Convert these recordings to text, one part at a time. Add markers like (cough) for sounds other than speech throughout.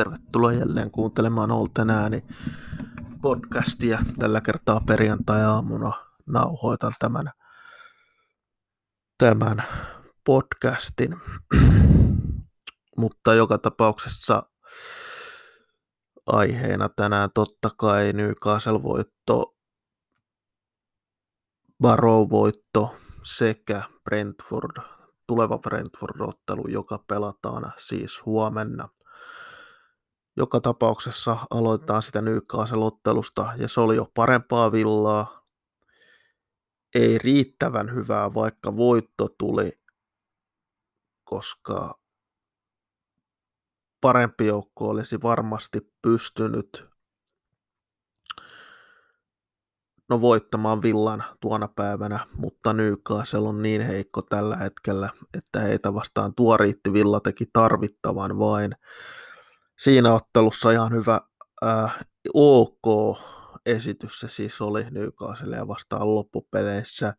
Tervetuloa jälleen kuuntelemaan Olten ääni podcastia. Tällä kertaa perjantai-aamuna nauhoitan tämän, tämän podcastin. (clears throat) Mutta joka tapauksessa aiheena tänään totta kai Newcastle-voitto, Barrow-voitto sekä Brentford, tuleva Brentford-ottelu, joka pelataan siis huomenna. Joka tapauksessa aloitetaan sitä Newcastle-ottelusta ja se oli jo parempaa villaa. Ei riittävän hyvää, vaikka voitto tuli, koska parempi joukko olisi varmasti pystynyt no voittamaan Villan tuona päivänä, mutta Newcastle on niin heikko tällä hetkellä, että heitä vastaan tuo riitti Villa teki tarvittavan vain. Siinä ottelussa ihan hyvä äh, OK esitys se siis oli Newcastle ja vastaan loppupeleissä.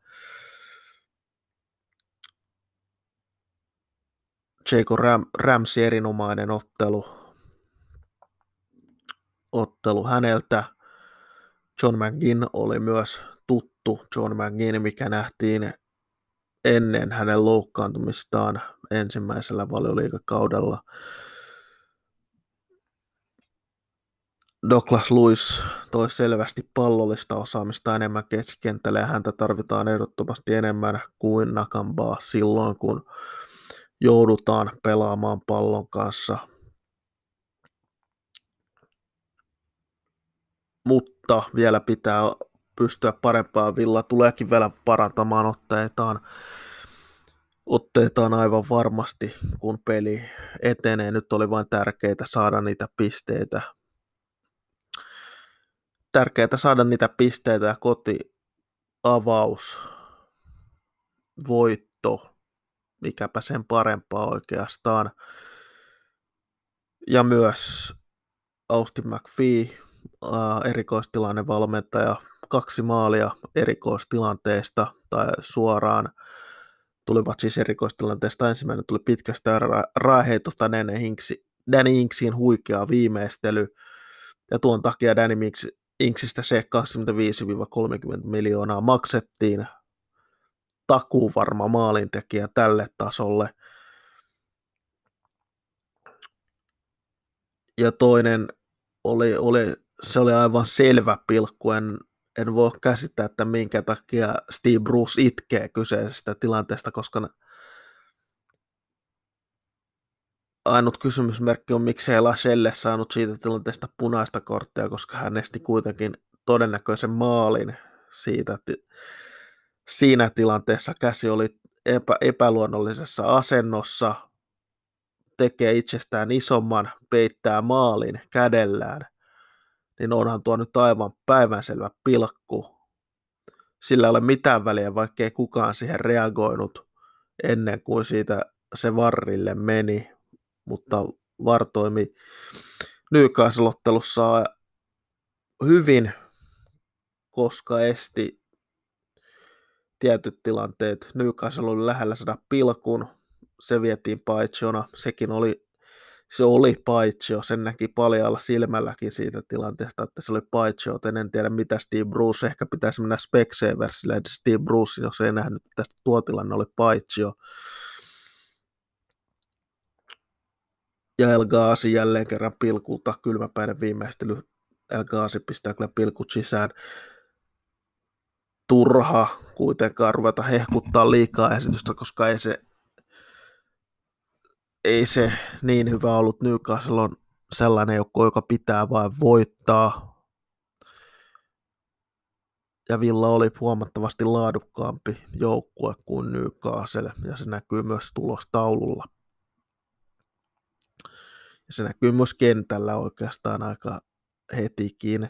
Jacob Ram, Ramsey erinomainen ottelu, ottelu häneltä. John McGinn oli myös tuttu John McGinn, mikä nähtiin ennen hänen loukkaantumistaan ensimmäisellä valioliikakaudella. Douglas Lewis toi selvästi pallollista osaamista enemmän keskikentälle ja häntä tarvitaan ehdottomasti enemmän kuin Nakambaa silloin, kun joudutaan pelaamaan pallon kanssa. Mutta vielä pitää pystyä parempaan. Villa tuleekin vielä parantamaan otteitaan, otteitaan aivan varmasti, kun peli etenee. Nyt oli vain tärkeää saada niitä pisteitä. Tärkeää saada niitä pisteitä ja kotiavaus, voitto, mikäpä sen parempaa oikeastaan. Ja myös Austin McPhee, erikoistilanne valmentaja, kaksi maalia erikoistilanteesta tai suoraan tulivat siis erikoistilanteesta. Ensimmäinen tuli pitkästä raaheitosta Danny, Hinksi, Danny Inksin huikea viimeistely. Ja tuon takia Danny Inksistä se 25-30 miljoonaa maksettiin takuu varma maalintekijä tälle tasolle. Ja toinen oli, oli, se oli aivan selvä pilkku. En, en voi käsittää, että minkä takia Steve Bruce itkee kyseisestä tilanteesta, koska ainut kysymysmerkki on, miksei Lachelle saanut siitä tilanteesta punaista korttia, koska hän esti kuitenkin todennäköisen maalin siitä, että siinä tilanteessa. Käsi oli epä, epäluonnollisessa asennossa, tekee itsestään isomman, peittää maalin kädellään, niin onhan tuo nyt aivan päivänselvä pilkku. Sillä ei ole mitään väliä, vaikkei kukaan siihen reagoinut ennen kuin siitä se varrille meni, mutta VAR toimi Newcastle-ottelussa hyvin, koska esti tietyt tilanteet. Newcastle oli lähellä saada pilkun, se vietiin paitsiona, sekin oli, se oli paitsio, sen näki paljalla silmälläkin siitä tilanteesta, että se oli paitsio, joten en tiedä mitä Steve Bruce, ehkä pitäisi mennä Specsavers, että Steve Bruce, jos ei nähnyt tästä tuo tilanne oli paitsio. Ja El Ghazi jälleen kerran pilkulta, kylmäpäinen viimeistely, El Ghazi pistää kyllä pilkut sisään turha kuitenkaan ruveta hehkuttaa liikaa esitystä, koska ei se, ei se niin hyvä ollut. Newcastle on sellainen joukko, joka pitää vain voittaa. Ja Villa oli huomattavasti laadukkaampi joukkue kuin Newcastle, ja se näkyy myös tulostaululla. Se näkyy myös kentällä oikeastaan aika hetikin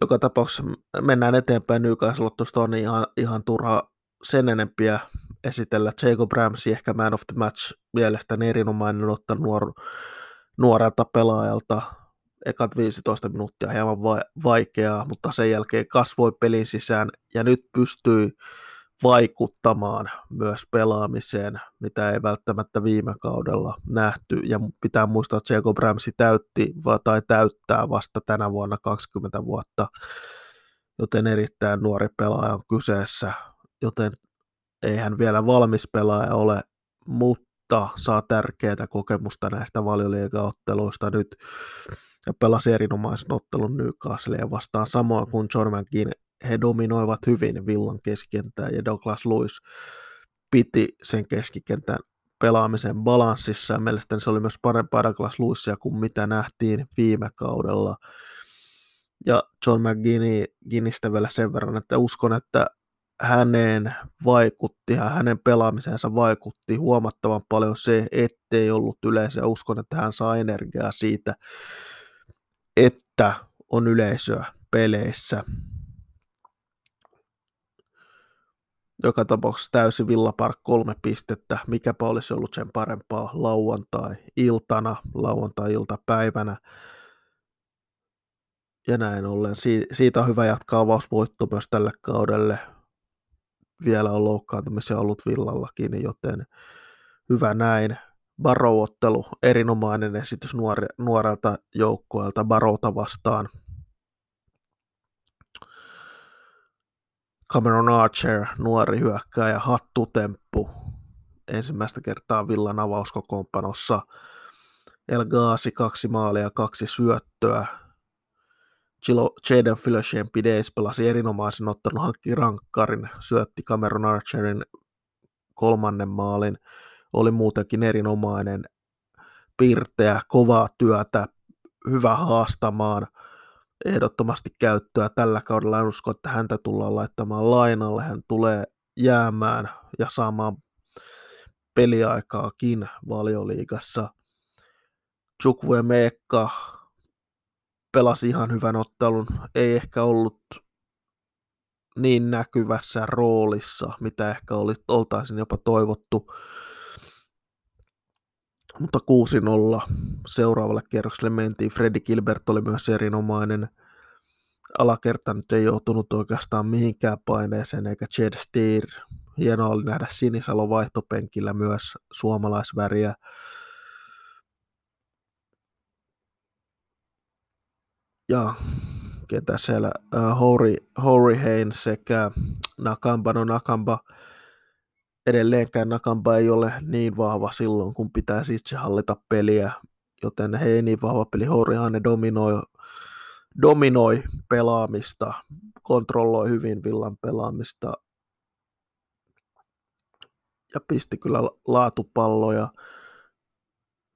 joka tapauksessa mennään eteenpäin Newcastle tuosta on ihan, ihan turha sen enempiä esitellä. Jacob Ramsey ehkä man of the match mielestäni erinomainen ottanut nuor, nuorelta pelaajalta. Ekat 15 minuuttia hieman va- vaikeaa, mutta sen jälkeen kasvoi pelin sisään ja nyt pystyi vaikuttamaan myös pelaamiseen, mitä ei välttämättä viime kaudella nähty. Ja pitää muistaa, että Jacob Ramsey täytti tai täyttää vasta tänä vuonna 20 vuotta, joten erittäin nuori pelaaja on kyseessä, joten ei hän vielä valmis pelaaja ole, mutta saa tärkeää kokemusta näistä valioliigaotteluista nyt ja pelasi erinomaisen ottelun Newcastlea vastaan samoin kuin John McGinn. He dominoivat hyvin Villan keskikentää ja Douglas Lewis piti sen keskikentän pelaamisen balanssissa mielestäni se oli myös parempaa Douglas Lewisia kuin mitä nähtiin viime kaudella. Ja John McGinnistä vielä sen verran, että uskon, että häneen vaikutti ja hänen pelaamiseensa vaikutti huomattavan paljon se, ettei ollut yleisöä. Uskon, että hän saa energiaa siitä, että on yleisöä peleissä. Joka tapauksessa täysi Villapark kolme pistettä, mikäpä olisi ollut sen parempaa lauantai-iltana, lauantai-iltapäivänä. Ja näin ollen, siitä on hyvä jatkaa avausvoitto myös tälle kaudelle. Vielä on loukkaantumisia ollut Villallakin, joten hyvä näin. Barrow-ottelu, erinomainen esitys nuori, nuorelta joukkueelta Barota vastaan. Cameron Archer, nuori hyökkääjä, hattutemppu, ensimmäistä kertaa Villan avauskokoonpanossa. El Ghazi, kaksi maalia, kaksi syöttöä. Jaden Philoshen Pides pelasi erinomaisen ottelun, hankki rankkarin, syötti Cameron Archerin kolmannen maalin – oli muutenkin erinomainen, pirteä, kovaa työtä, hyvä haastamaan, ehdottomasti käyttöä tällä kaudella. En usko, että häntä tullaan laittamaan lainalle. Hän tulee jäämään ja saamaan peliaikaakin valioliigassa. Chukwu Meekka pelasi ihan hyvän ottelun. Ei ehkä ollut niin näkyvässä roolissa, mitä ehkä oli, oltaisiin jopa toivottu mutta 6-0 seuraavalle kierrokselle mentiin. Freddy Gilbert oli myös erinomainen. Alakerta nyt ei joutunut oikeastaan mihinkään paineeseen, eikä Jed Steer. Hienoa oli nähdä Sinisalo vaihtopenkillä myös suomalaisväriä. Ja ketä siellä, uh, Hori, Hori Haynes sekä Nakamba, no Nakamba edelleenkään Nakamba ei ole niin vahva silloin, kun pitäisi itse hallita peliä, joten he ei niin vahva peli. Horihan dominoi, dominoi pelaamista, kontrolloi hyvin Villan pelaamista ja pisti kyllä laatupalloja,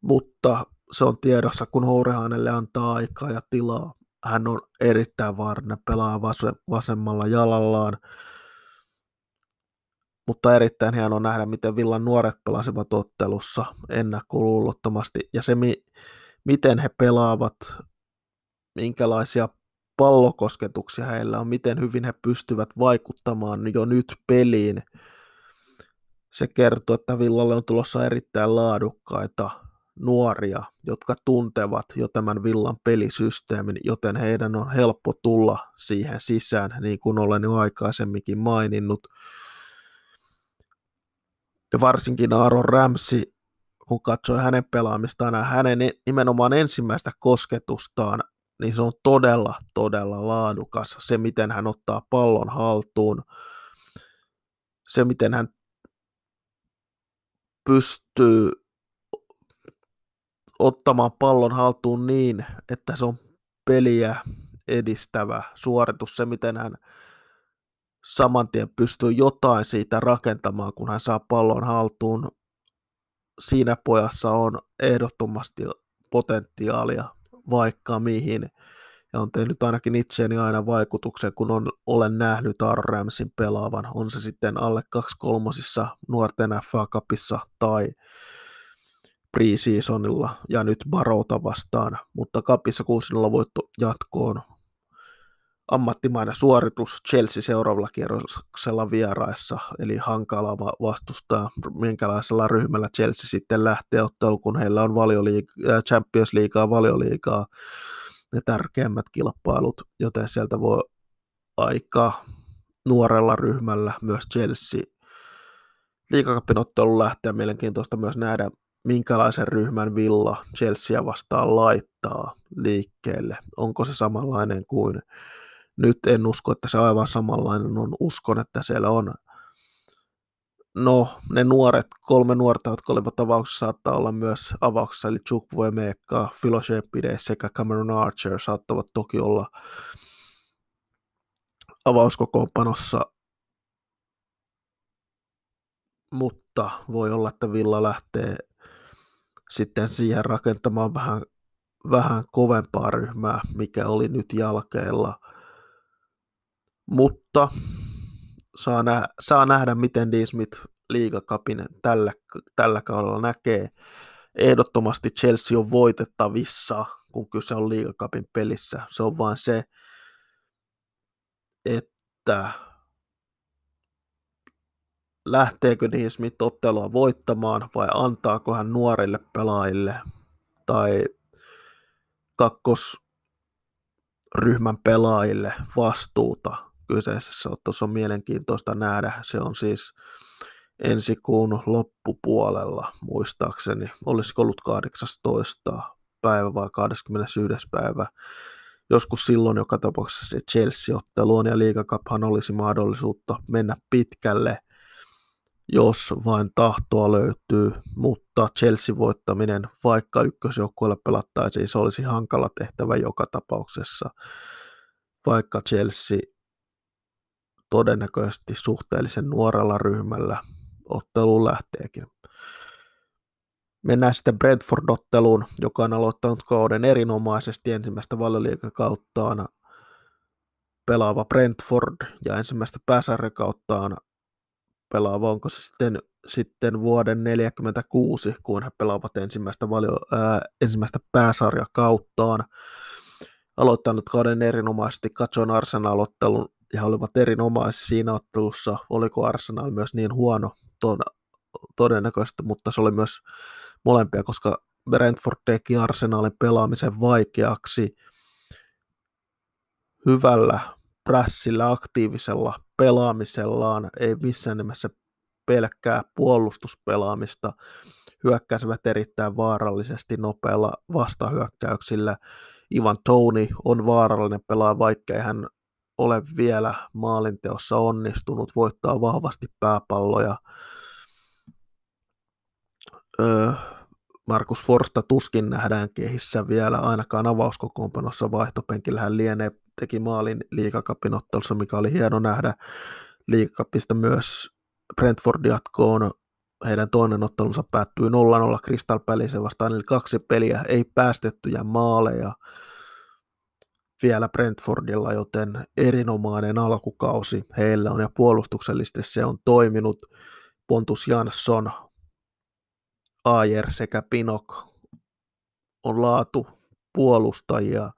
mutta se on tiedossa, kun Hourehanelle antaa aikaa ja tilaa. Hän on erittäin vaarallinen pelaa vasemmalla jalallaan, mutta erittäin hienoa nähdä, miten Villan nuoret pelasivat ottelussa ennakkoluulottomasti ja se, mi- miten he pelaavat, minkälaisia pallokosketuksia heillä on, miten hyvin he pystyvät vaikuttamaan jo nyt peliin. Se kertoo, että Villalle on tulossa erittäin laadukkaita nuoria, jotka tuntevat jo tämän Villan pelisysteemin, joten heidän on helppo tulla siihen sisään, niin kuin olen jo aikaisemminkin maininnut ja varsinkin Aaron Ramsey, kun katsoi hänen pelaamistaan ja hänen nimenomaan ensimmäistä kosketustaan, niin se on todella, todella laadukas. Se, miten hän ottaa pallon haltuun, se, miten hän pystyy ottamaan pallon haltuun niin, että se on peliä edistävä suoritus, se miten hän saman tien pystyy jotain siitä rakentamaan, kun hän saa pallon haltuun. Siinä pojassa on ehdottomasti potentiaalia vaikka mihin. Ja on tehnyt ainakin itseeni aina vaikutuksen, kun on, olen nähnyt Aaron Ramsin pelaavan. On se sitten alle 2 kolmosissa nuorten FA Cupissa tai preseasonilla ja nyt Barota vastaan. Mutta kapissa 6 voitto jatkoon ammattimainen suoritus Chelsea seuraavalla kierroksella vieraissa, eli hankala vastustaa, minkälaisella ryhmällä Chelsea sitten lähtee otteluun, kun heillä on valioliiga, äh, Champions Leaguea, valioliigaa, ne tärkeimmät kilpailut, joten sieltä voi aika nuorella ryhmällä, myös Chelsea. Liikakapinottelu lähtee mielenkiintoista myös nähdä, minkälaisen ryhmän Villa Chelsea vastaan laittaa liikkeelle. Onko se samanlainen kuin nyt en usko, että se aivan samanlainen on. Uskon, että siellä on No, ne nuoret, kolme nuorta, jotka olivat avauksessa, saattaa olla myös avauksessa, eli Chukwuemeka, Philoshepide sekä Cameron Archer saattavat toki olla avauskokoonpanossa, mutta voi olla, että Villa lähtee sitten siihen rakentamaan vähän, vähän kovempaa ryhmää, mikä oli nyt jalkeella. Mutta saa, nä- saa nähdä, miten Dean Smith liigakapin tällä, tällä kaudella näkee. Ehdottomasti Chelsea on voitettavissa, kun kyse on liigakapin pelissä. Se on vain se, että lähteekö Dean Smith ottelua voittamaan vai antaako hän nuorille pelaajille tai kakkosryhmän pelaajille vastuuta kyseisessä ottelussa on mielenkiintoista nähdä. Se on siis ensi kuun loppupuolella muistaakseni. Olisiko ollut 18. päivä vai 21. päivä. Joskus silloin joka tapauksessa se Chelsea-otteluun ja liigakaphan olisi mahdollisuutta mennä pitkälle, jos vain tahtoa löytyy, mutta Chelsea voittaminen, vaikka ykkösjoukkueelle pelattaisiin, se olisi hankala tehtävä joka tapauksessa, vaikka Chelsea todennäköisesti suhteellisen nuorella ryhmällä otteluun lähteekin. Mennään sitten Brentford-otteluun, joka on aloittanut kauden erinomaisesti ensimmäistä valioliikakauttaan pelaava Brentford ja ensimmäistä pääsarjakauttaan pelaava, onko se sitten, sitten vuoden 46, kun he pelaavat ensimmäistä, valio, ää, ensimmäistä pääsarjakauttaan. Aloittanut kauden erinomaisesti, katsoin Arsenal-ottelun ja olivat erinomaisia siinä ottelussa. Oliko Arsenal myös niin huono? Todennäköisesti, mutta se oli myös molempia, koska Brentford teki Arsenalin pelaamisen vaikeaksi hyvällä prässillä, aktiivisella pelaamisellaan, ei missään nimessä pelkkää puolustuspelaamista, hyökkäsivät erittäin vaarallisesti nopealla vastahyökkäyksillä. Ivan Tony on vaarallinen pelaaja, vaikka hän ole vielä maalinteossa onnistunut, voittaa vahvasti pääpalloja. Öö, Markus Forsta tuskin nähdään kehissä vielä ainakaan avauskokoonpanossa vaihtopenkillä. Hän lienee teki maalin liikakapin ottelussa, mikä oli hieno nähdä. Liikakapista myös Brentford jatkoon. Heidän toinen ottelunsa päättyi 0-0 Crystal Palace vastaan, eli kaksi peliä, ei päästettyjä maaleja vielä Brentfordilla, joten erinomainen alkukausi heillä on ja puolustuksellisesti se on toiminut. Pontus Jansson, Ayer sekä Pinok on laatu puolustajia.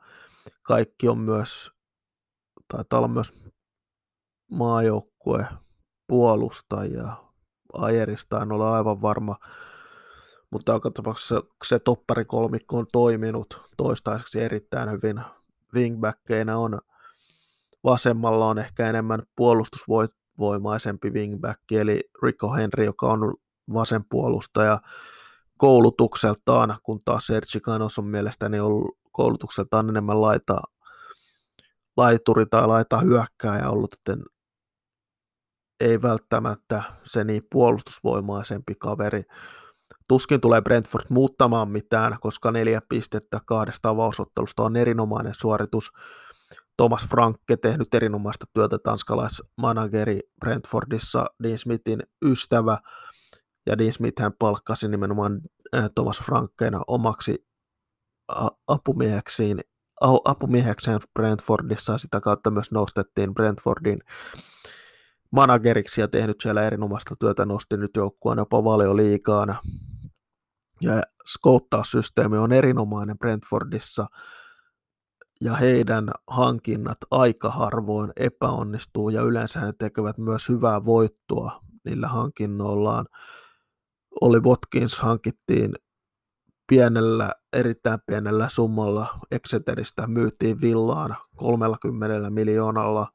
Kaikki on myös, taitaa olla myös maajoukkue puolustajia. Ayerista en ole aivan varma, mutta joka tapauksessa se topparikolmikko on toiminut toistaiseksi erittäin hyvin wingbackkeinä on vasemmalla on ehkä enemmän puolustusvoimaisempi wingback, eli Rico Henry, joka on vasen puolustaja koulutukseltaan, kun taas Sergi Canos on mielestäni ollut koulutukseltaan enemmän laita, laituri tai laita hyökkääjä ollut, joten ei välttämättä se niin puolustusvoimaisempi kaveri. Tuskin tulee Brentford muuttamaan mitään, koska neljä pistettä kahdesta avausottelusta on erinomainen suoritus. Thomas Franke tehnyt erinomaista työtä tanskalaismanageri Brentfordissa, Dean Smithin ystävä, ja Dean Smith hän palkkasi nimenomaan äh, Thomas Frankkeen omaksi apumieheksiin, apumiehekseen Brentfordissa, ja sitä kautta myös nostettiin Brentfordin manageriksi ja tehnyt siellä erinomaista työtä, nosti nyt joukkueen jopa valioliikaan ja skouttaussysteemi on erinomainen Brentfordissa ja heidän hankinnat aika harvoin epäonnistuu ja yleensä he tekevät myös hyvää voittoa niillä hankinnoillaan. Oli Watkins hankittiin pienellä, erittäin pienellä summalla Exeteristä, myytiin villaan 30 miljoonalla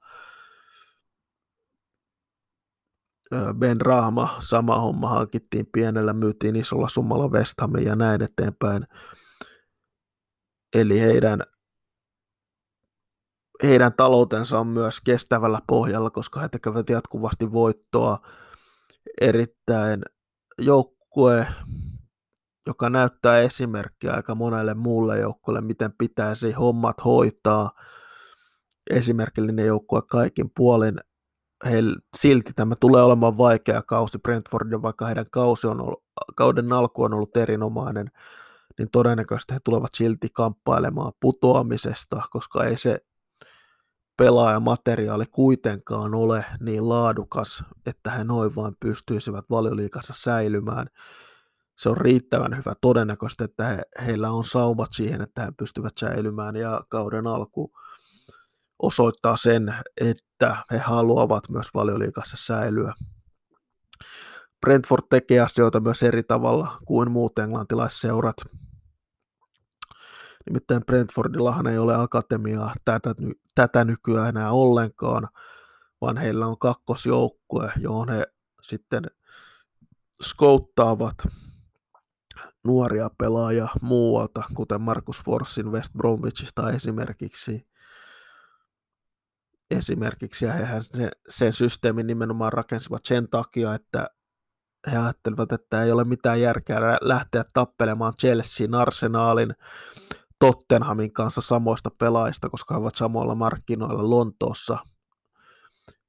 Ben Rahma, sama homma, hankittiin pienellä, myytiin isolla summalla West Hamiin ja näin eteenpäin. Eli heidän, heidän taloutensa on myös kestävällä pohjalla, koska he tekevät jatkuvasti voittoa. Erittäin joukkue, joka näyttää esimerkkiä aika monelle muulle joukkueelle, miten pitäisi hommat hoitaa. Esimerkillinen joukkue kaikin puolin heillä silti tämä tulee olemaan vaikea kausi Brentfordin, vaikka heidän kausi on ollut, kauden alku on ollut erinomainen, niin todennäköisesti he tulevat silti kamppailemaan putoamisesta, koska ei se pelaajamateriaali kuitenkaan ole niin laadukas, että he noin vain pystyisivät valioliikassa säilymään. Se on riittävän hyvä todennäköisesti, että he, heillä on saumat siihen, että he pystyvät säilymään ja kauden alku osoittaa sen, että he haluavat myös valioliikassa säilyä. Brentford tekee asioita myös eri tavalla kuin muut englantilaisseurat. Nimittäin Brentfordillahan ei ole akatemiaa tätä, tätä nykyään enää ollenkaan, vaan heillä on kakkosjoukkue, johon he sitten skouttaavat nuoria pelaajia muualta, kuten Markus Forsin West Bromwichista esimerkiksi esimerkiksi, ja hehän sen, sen systeemin nimenomaan rakensivat sen takia, että he ajattelivat, että ei ole mitään järkeä lähteä tappelemaan Chelsean, Arsenaalin, Tottenhamin kanssa samoista pelaajista, koska he ovat samoilla markkinoilla Lontoossa,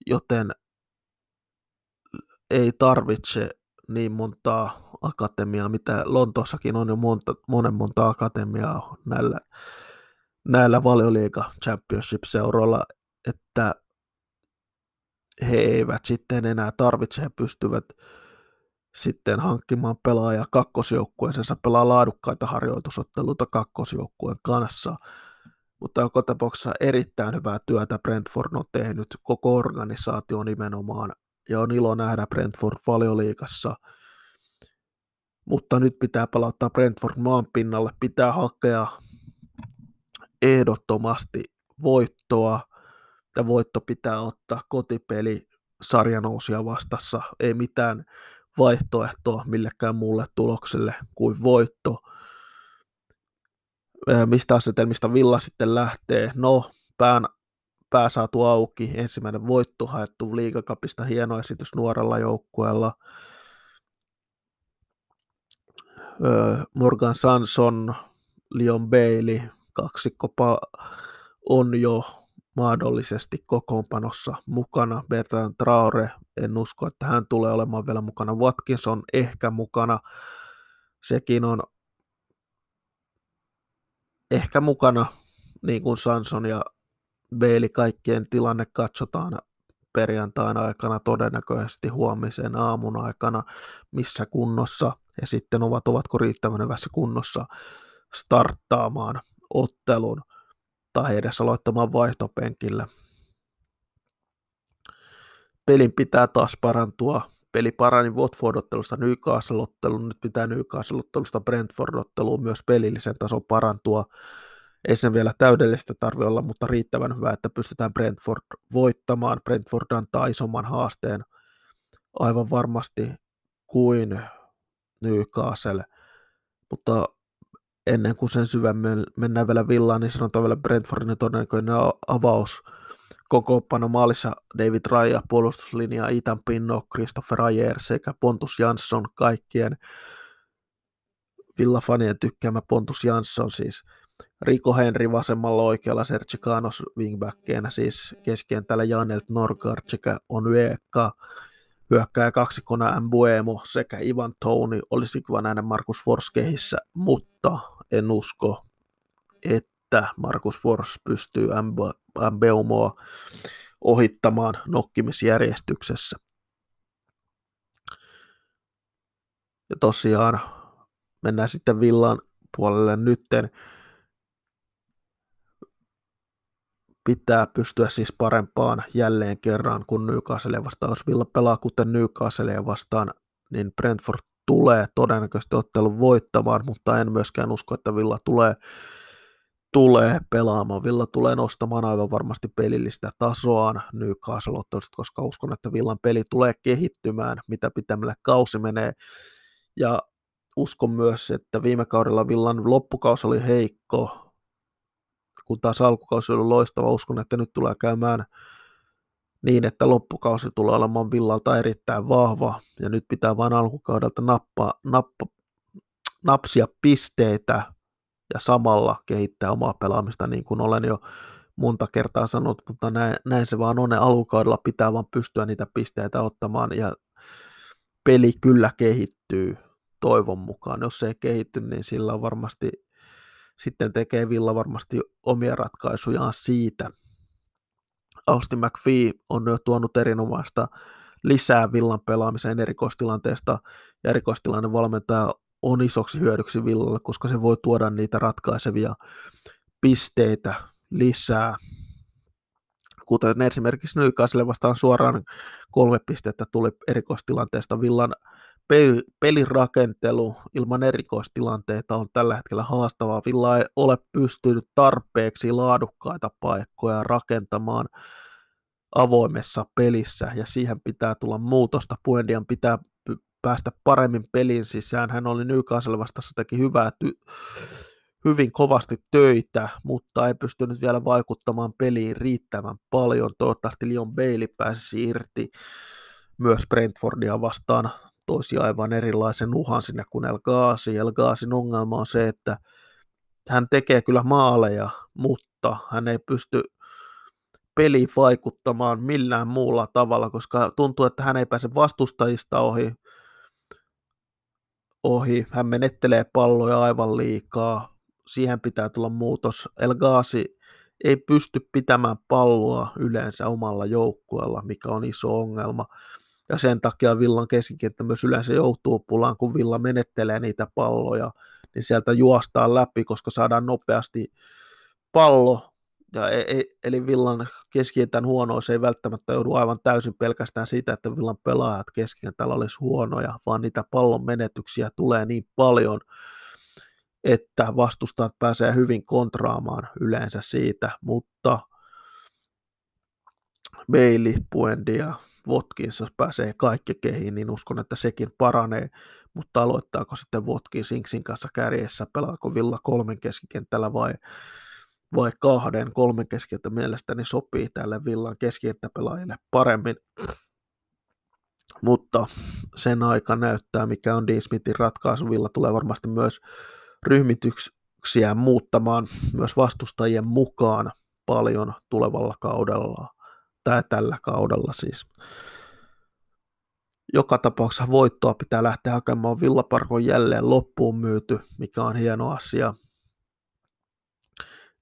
joten ei tarvitse niin montaa akatemiaa, mitä Lontoossakin on jo monta, monen monta akatemiaa näillä, näillä valioliiga championship-seuroilla, että he eivät sitten enää tarvitse, he pystyvät sitten hankkimaan pelaajaa kakkosjoukkueensa, pelaa laadukkaita harjoitusotteluita kakkosjoukkueen kanssa. Mutta joka tapauksessa erittäin hyvää työtä Brentford on tehnyt, koko organisaatio nimenomaan, ja on ilo nähdä Brentford valioliikassa. Mutta nyt pitää palauttaa Brentford maan pinnalle, pitää hakea ehdottomasti voittoa, että voitto pitää ottaa kotipeli sarjanousia vastassa, ei mitään vaihtoehtoa millekään muulle tulokselle kuin voitto. Mistä asetelmista Villa sitten lähtee? No, pään, pää saatu auki, ensimmäinen voitto haettu liigakapista, hieno esitys nuorella joukkueella. Morgan Sanson, Leon Bailey, kaksikko on jo mahdollisesti kokoonpanossa mukana. Bertrand Traore, en usko, että hän tulee olemaan vielä mukana. Watkinson ehkä mukana, sekin on ehkä mukana, niin kuin Sanson ja Beili kaikkien tilanne katsotaan perjantaina aikana, todennäköisesti huomisen aamun aikana, missä kunnossa ja sitten ovat, ovatko riittävän hyvässä kunnossa starttaamaan ottelun tai edes aloittamaan vaihtopenkillä. Pelin pitää taas parantua. Peli parani Watford-ottelusta Newcastle-otteluun, nyt pitää Newcastle-ottelusta Brentford-otteluun myös pelillisen tason parantua. Ei sen vielä täydellistä tarvitse olla, mutta riittävän hyvä, että pystytään Brentford voittamaan. Brentford antaa isomman haasteen aivan varmasti kuin Newcastle, mutta ennen kuin sen syvemmin mennään vielä villaan, niin sanotaan vielä Brentfordin todennäköinen avaus kokoonpano maalissa David Raya, puolustuslinja Ethan Pinno, Christopher Ayer sekä Pontus Jansson, kaikkien Villafanien tykkäämä Pontus Jansson siis. Rico Henry vasemmalla oikealla, Sergi Kanos wingbackkeenä siis keskientällä Janelt Norgard sekä Onueka hyökkääjä kaksikona Mbuemo sekä Ivan Touni olisi kiva nähdä Markus Fors kehissä, mutta en usko, että Markus Fors pystyy Mbeumoa ohittamaan nokkimisjärjestyksessä. Ja tosiaan mennään sitten Villan puolelle nytten. pitää pystyä siis parempaan jälleen kerran kuin Newcastle vastaan. Jos Villa pelaa kuten Newcastle vastaan, niin Brentford tulee todennäköisesti ottelun voittamaan, mutta en myöskään usko, että Villa tulee tulee pelaamaan. Villa tulee nostamaan aivan varmasti pelillistä tasoaan Newcastle koska uskon, että Villan peli tulee kehittymään, mitä pitämällä kausi menee. Ja uskon myös, että viime kaudella Villan loppukausi oli heikko, kun taas alkukausi oli loistava. Uskon, että nyt tulee käymään niin, että loppukausi tulee olemaan Villalta erittäin vahva, ja nyt pitää vain alkukaudelta nappa, nappa, napsia pisteitä ja samalla kehittää omaa pelaamista, niin kuin olen jo monta kertaa sanonut, mutta näin, näin se vaan on, ne pitää vaan pystyä niitä pisteitä ottamaan, ja peli kyllä kehittyy toivon mukaan. Jos se ei kehitty, niin sillä on varmasti, sitten tekee Villa varmasti omia ratkaisujaan siitä. Austin McPhee on tuonut erinomaista lisää Villan pelaamiseen erikoistilanteesta, ja erikoistilanne valmentaja on isoksi hyödyksi Villalle, koska se voi tuoda niitä ratkaisevia pisteitä lisää. Kuten esimerkiksi Newcastle vastaan suoraan kolme pistettä tuli erikoistilanteesta. Villan pelirakentelu ilman erikoistilanteita on tällä hetkellä haastavaa. Villa ei ole pystynyt tarpeeksi laadukkaita paikkoja rakentamaan avoimessa pelissä ja siihen pitää tulla muutosta. Puendian pitää päästä paremmin pelin sisään. Hän oli Newcastle vastassa, teki hyvää ty- hyvin kovasti töitä, mutta ei pystynyt vielä vaikuttamaan peliin riittävän paljon. Toivottavasti Leon Bailey pääsisi irti myös Brentfordia vastaan toisi aivan erilaisen uhan sinne kuin El Ghazi. El Ghazin ongelma on se, että hän tekee kyllä maaleja, mutta hän ei pysty peliin vaikuttamaan millään muulla tavalla, koska tuntuu, että hän ei pääse vastustajista ohi. ohi. Hän menettelee palloja aivan liikaa. Siihen pitää tulla muutos. El Ghazi ei pysty pitämään palloa yleensä omalla joukkueella, mikä on iso ongelma ja sen takia Villan keskikenttä myös yleensä joutuu pulaan, kun Villa menettelee niitä palloja, niin sieltä juostaan läpi, koska saadaan nopeasti pallo, ja e, e, eli Villan keskikentän huonous ei välttämättä joudu aivan täysin pelkästään siitä, että Villan pelaajat keskikentällä olisi huonoja, vaan niitä pallon menetyksiä tulee niin paljon, että vastustajat pääsee hyvin kontraamaan yleensä siitä, mutta Bailey, Buendia, Watkins, jos pääsee kaikki kehiin, niin uskon, että sekin paranee, mutta aloittaako sitten Watkins Sinksin kanssa kärjessä, pelaako Villa kolmen keskikentällä vai, vai kahden? Kolmen keskikenttä mielestäni sopii tälle Villan keskikenttäpelaajille paremmin, mutta sen aika näyttää, mikä on Dean Smithin ratkaisu. Villa tulee varmasti myös ryhmityksiä muuttamaan myös vastustajien mukaan paljon tulevalla kaudella tai tällä kaudella siis. Joka tapauksessa voittoa pitää lähteä hakemaan. Villaparko jälleen loppuun myyty, mikä on hieno asia.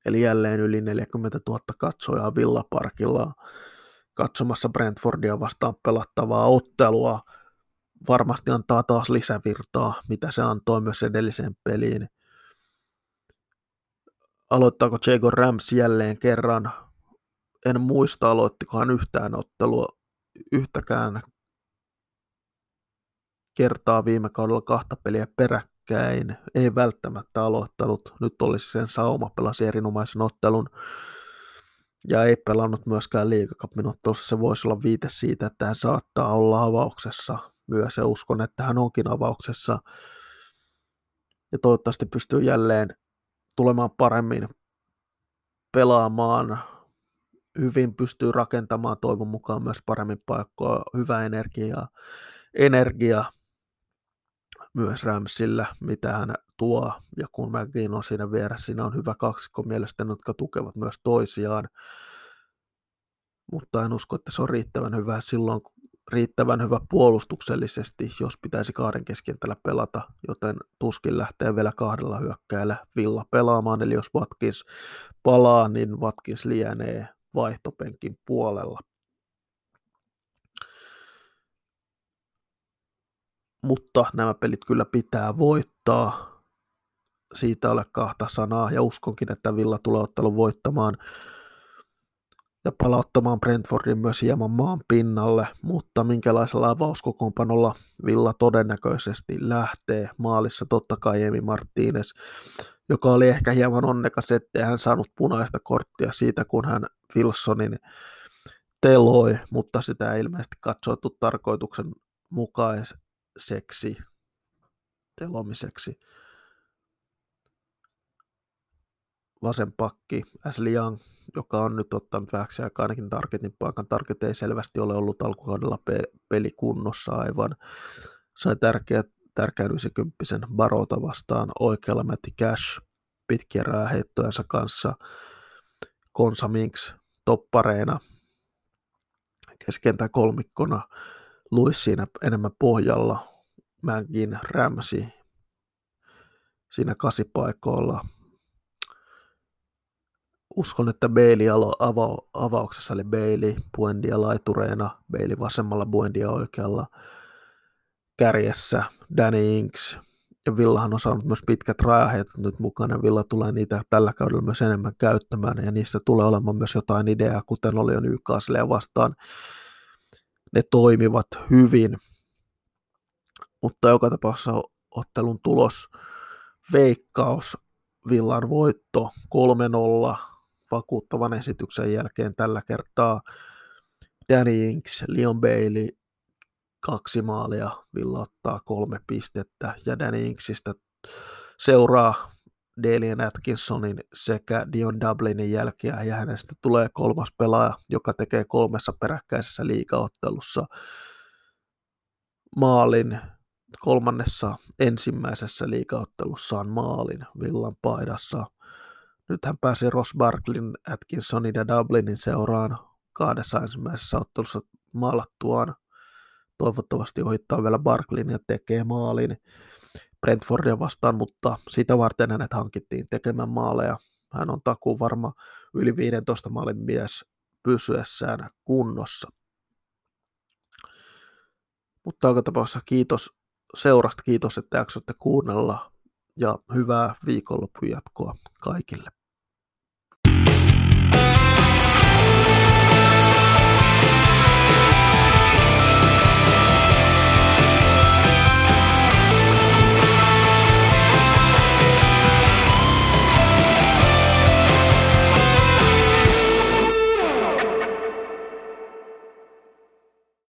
Eli jälleen yli 40 000 katsojaa Villaparkilla katsomassa Brentfordia vastaan pelattavaa ottelua. Varmasti antaa taas lisävirtaa, mitä se antoi myös edelliseen peliin. Aloittaako Jago Rams jälleen kerran en muista aloittikohan yhtään ottelua yhtäkään kertaa viime kaudella kahta peliä peräkkäin. Ei välttämättä aloittanut. Nyt olisi sen sauma, pelasi erinomaisen ottelun. Ja ei pelannut myöskään liigakapin ottelussa. Se voisi olla viite siitä, että hän saattaa olla avauksessa myös. Ja uskon, että hän onkin avauksessa. Ja toivottavasti pystyy jälleen tulemaan paremmin pelaamaan hyvin pystyy rakentamaan toivon mukaan myös paremmin paikkoa, hyvä energia, energia myös Ramsillä, mitä hän tuo, ja kun McGinn on siinä vieressä, siinä on hyvä kaksikko mielestäni, jotka tukevat myös toisiaan, mutta en usko, että se on riittävän hyvä silloin, riittävän hyvä puolustuksellisesti, jos pitäisi kahden keskentällä pelata, joten tuskin lähtee vielä kahdella hyökkäillä Villa pelaamaan, eli jos Watkins palaa, niin Watkins lienee vaihtopenkin puolella. Mutta nämä pelit kyllä pitää voittaa. Siitä ole kahta sanaa ja uskonkin, että Villa tulee ottelun voittamaan ja palauttamaan Brentfordin myös hieman maan pinnalle, mutta minkälaisella avauskokoonpanolla Villa todennäköisesti lähtee maalissa, totta kai Emi Martínez, joka oli ehkä hieman onnekas, ettei hän saanut punaista korttia siitä, kun hän Wilsonin teloi, mutta sitä ei ilmeisesti katsottu tarkoituksen mukaiseksi telomiseksi. Vasen pakki Ashley Young, joka on nyt ottanut vähäksi aikaa ainakin targetin paikan. Target ei selvästi ole ollut alkukaudella pe- pelikunnossa aivan. Sai tärkeä, tärkeän 90 Barota vastaan oikealla Matti Cash pitkien rääheittojensa kanssa. Konsa Minks toppareina keskentää kolmikkona. Luis siinä enemmän pohjalla. Mängin Ramsey siinä kasipaikoilla. Uskon, että Bailey ava- avauksessa oli Bailey, Buendia laitureena, Bailey vasemmalla, Buendia oikealla kärjessä, Danny Inks, ja Villahan on saanut myös pitkät rajahet nyt mukana. Villa tulee niitä tällä kaudella myös enemmän käyttämään ja niissä tulee olemaan myös jotain ideaa, kuten oli jo Newcastle vastaan. Ne toimivat hyvin, mutta joka tapauksessa ottelun tulos, veikkaus, Villan voitto 3-0 vakuuttavan esityksen jälkeen tällä kertaa Danny Inks, Leon Bailey, kaksi maalia, Villa ottaa kolme pistettä ja Danny Inksistä seuraa Dalian Atkinsonin sekä Dion Dublinin jälkeä ja hänestä tulee kolmas pelaaja, joka tekee kolmessa peräkkäisessä liikaottelussa maalin kolmannessa ensimmäisessä liikaottelussaan maalin Villan paidassa. Nyt hän pääsi Ross Barklin, Atkinsonin ja Dublinin seuraan kahdessa ensimmäisessä ottelussa maalattuaan toivottavasti ohittaa vielä Barklin ja tekee maalin Brentfordia vastaan, mutta sitä varten hänet hankittiin tekemään maaleja. Hän on takuun varma yli 15 maalin mies pysyessään kunnossa. Mutta joka tapauksessa kiitos seurasta, kiitos, että jaksoitte kuunnella ja hyvää viikonlopun jatkoa kaikille.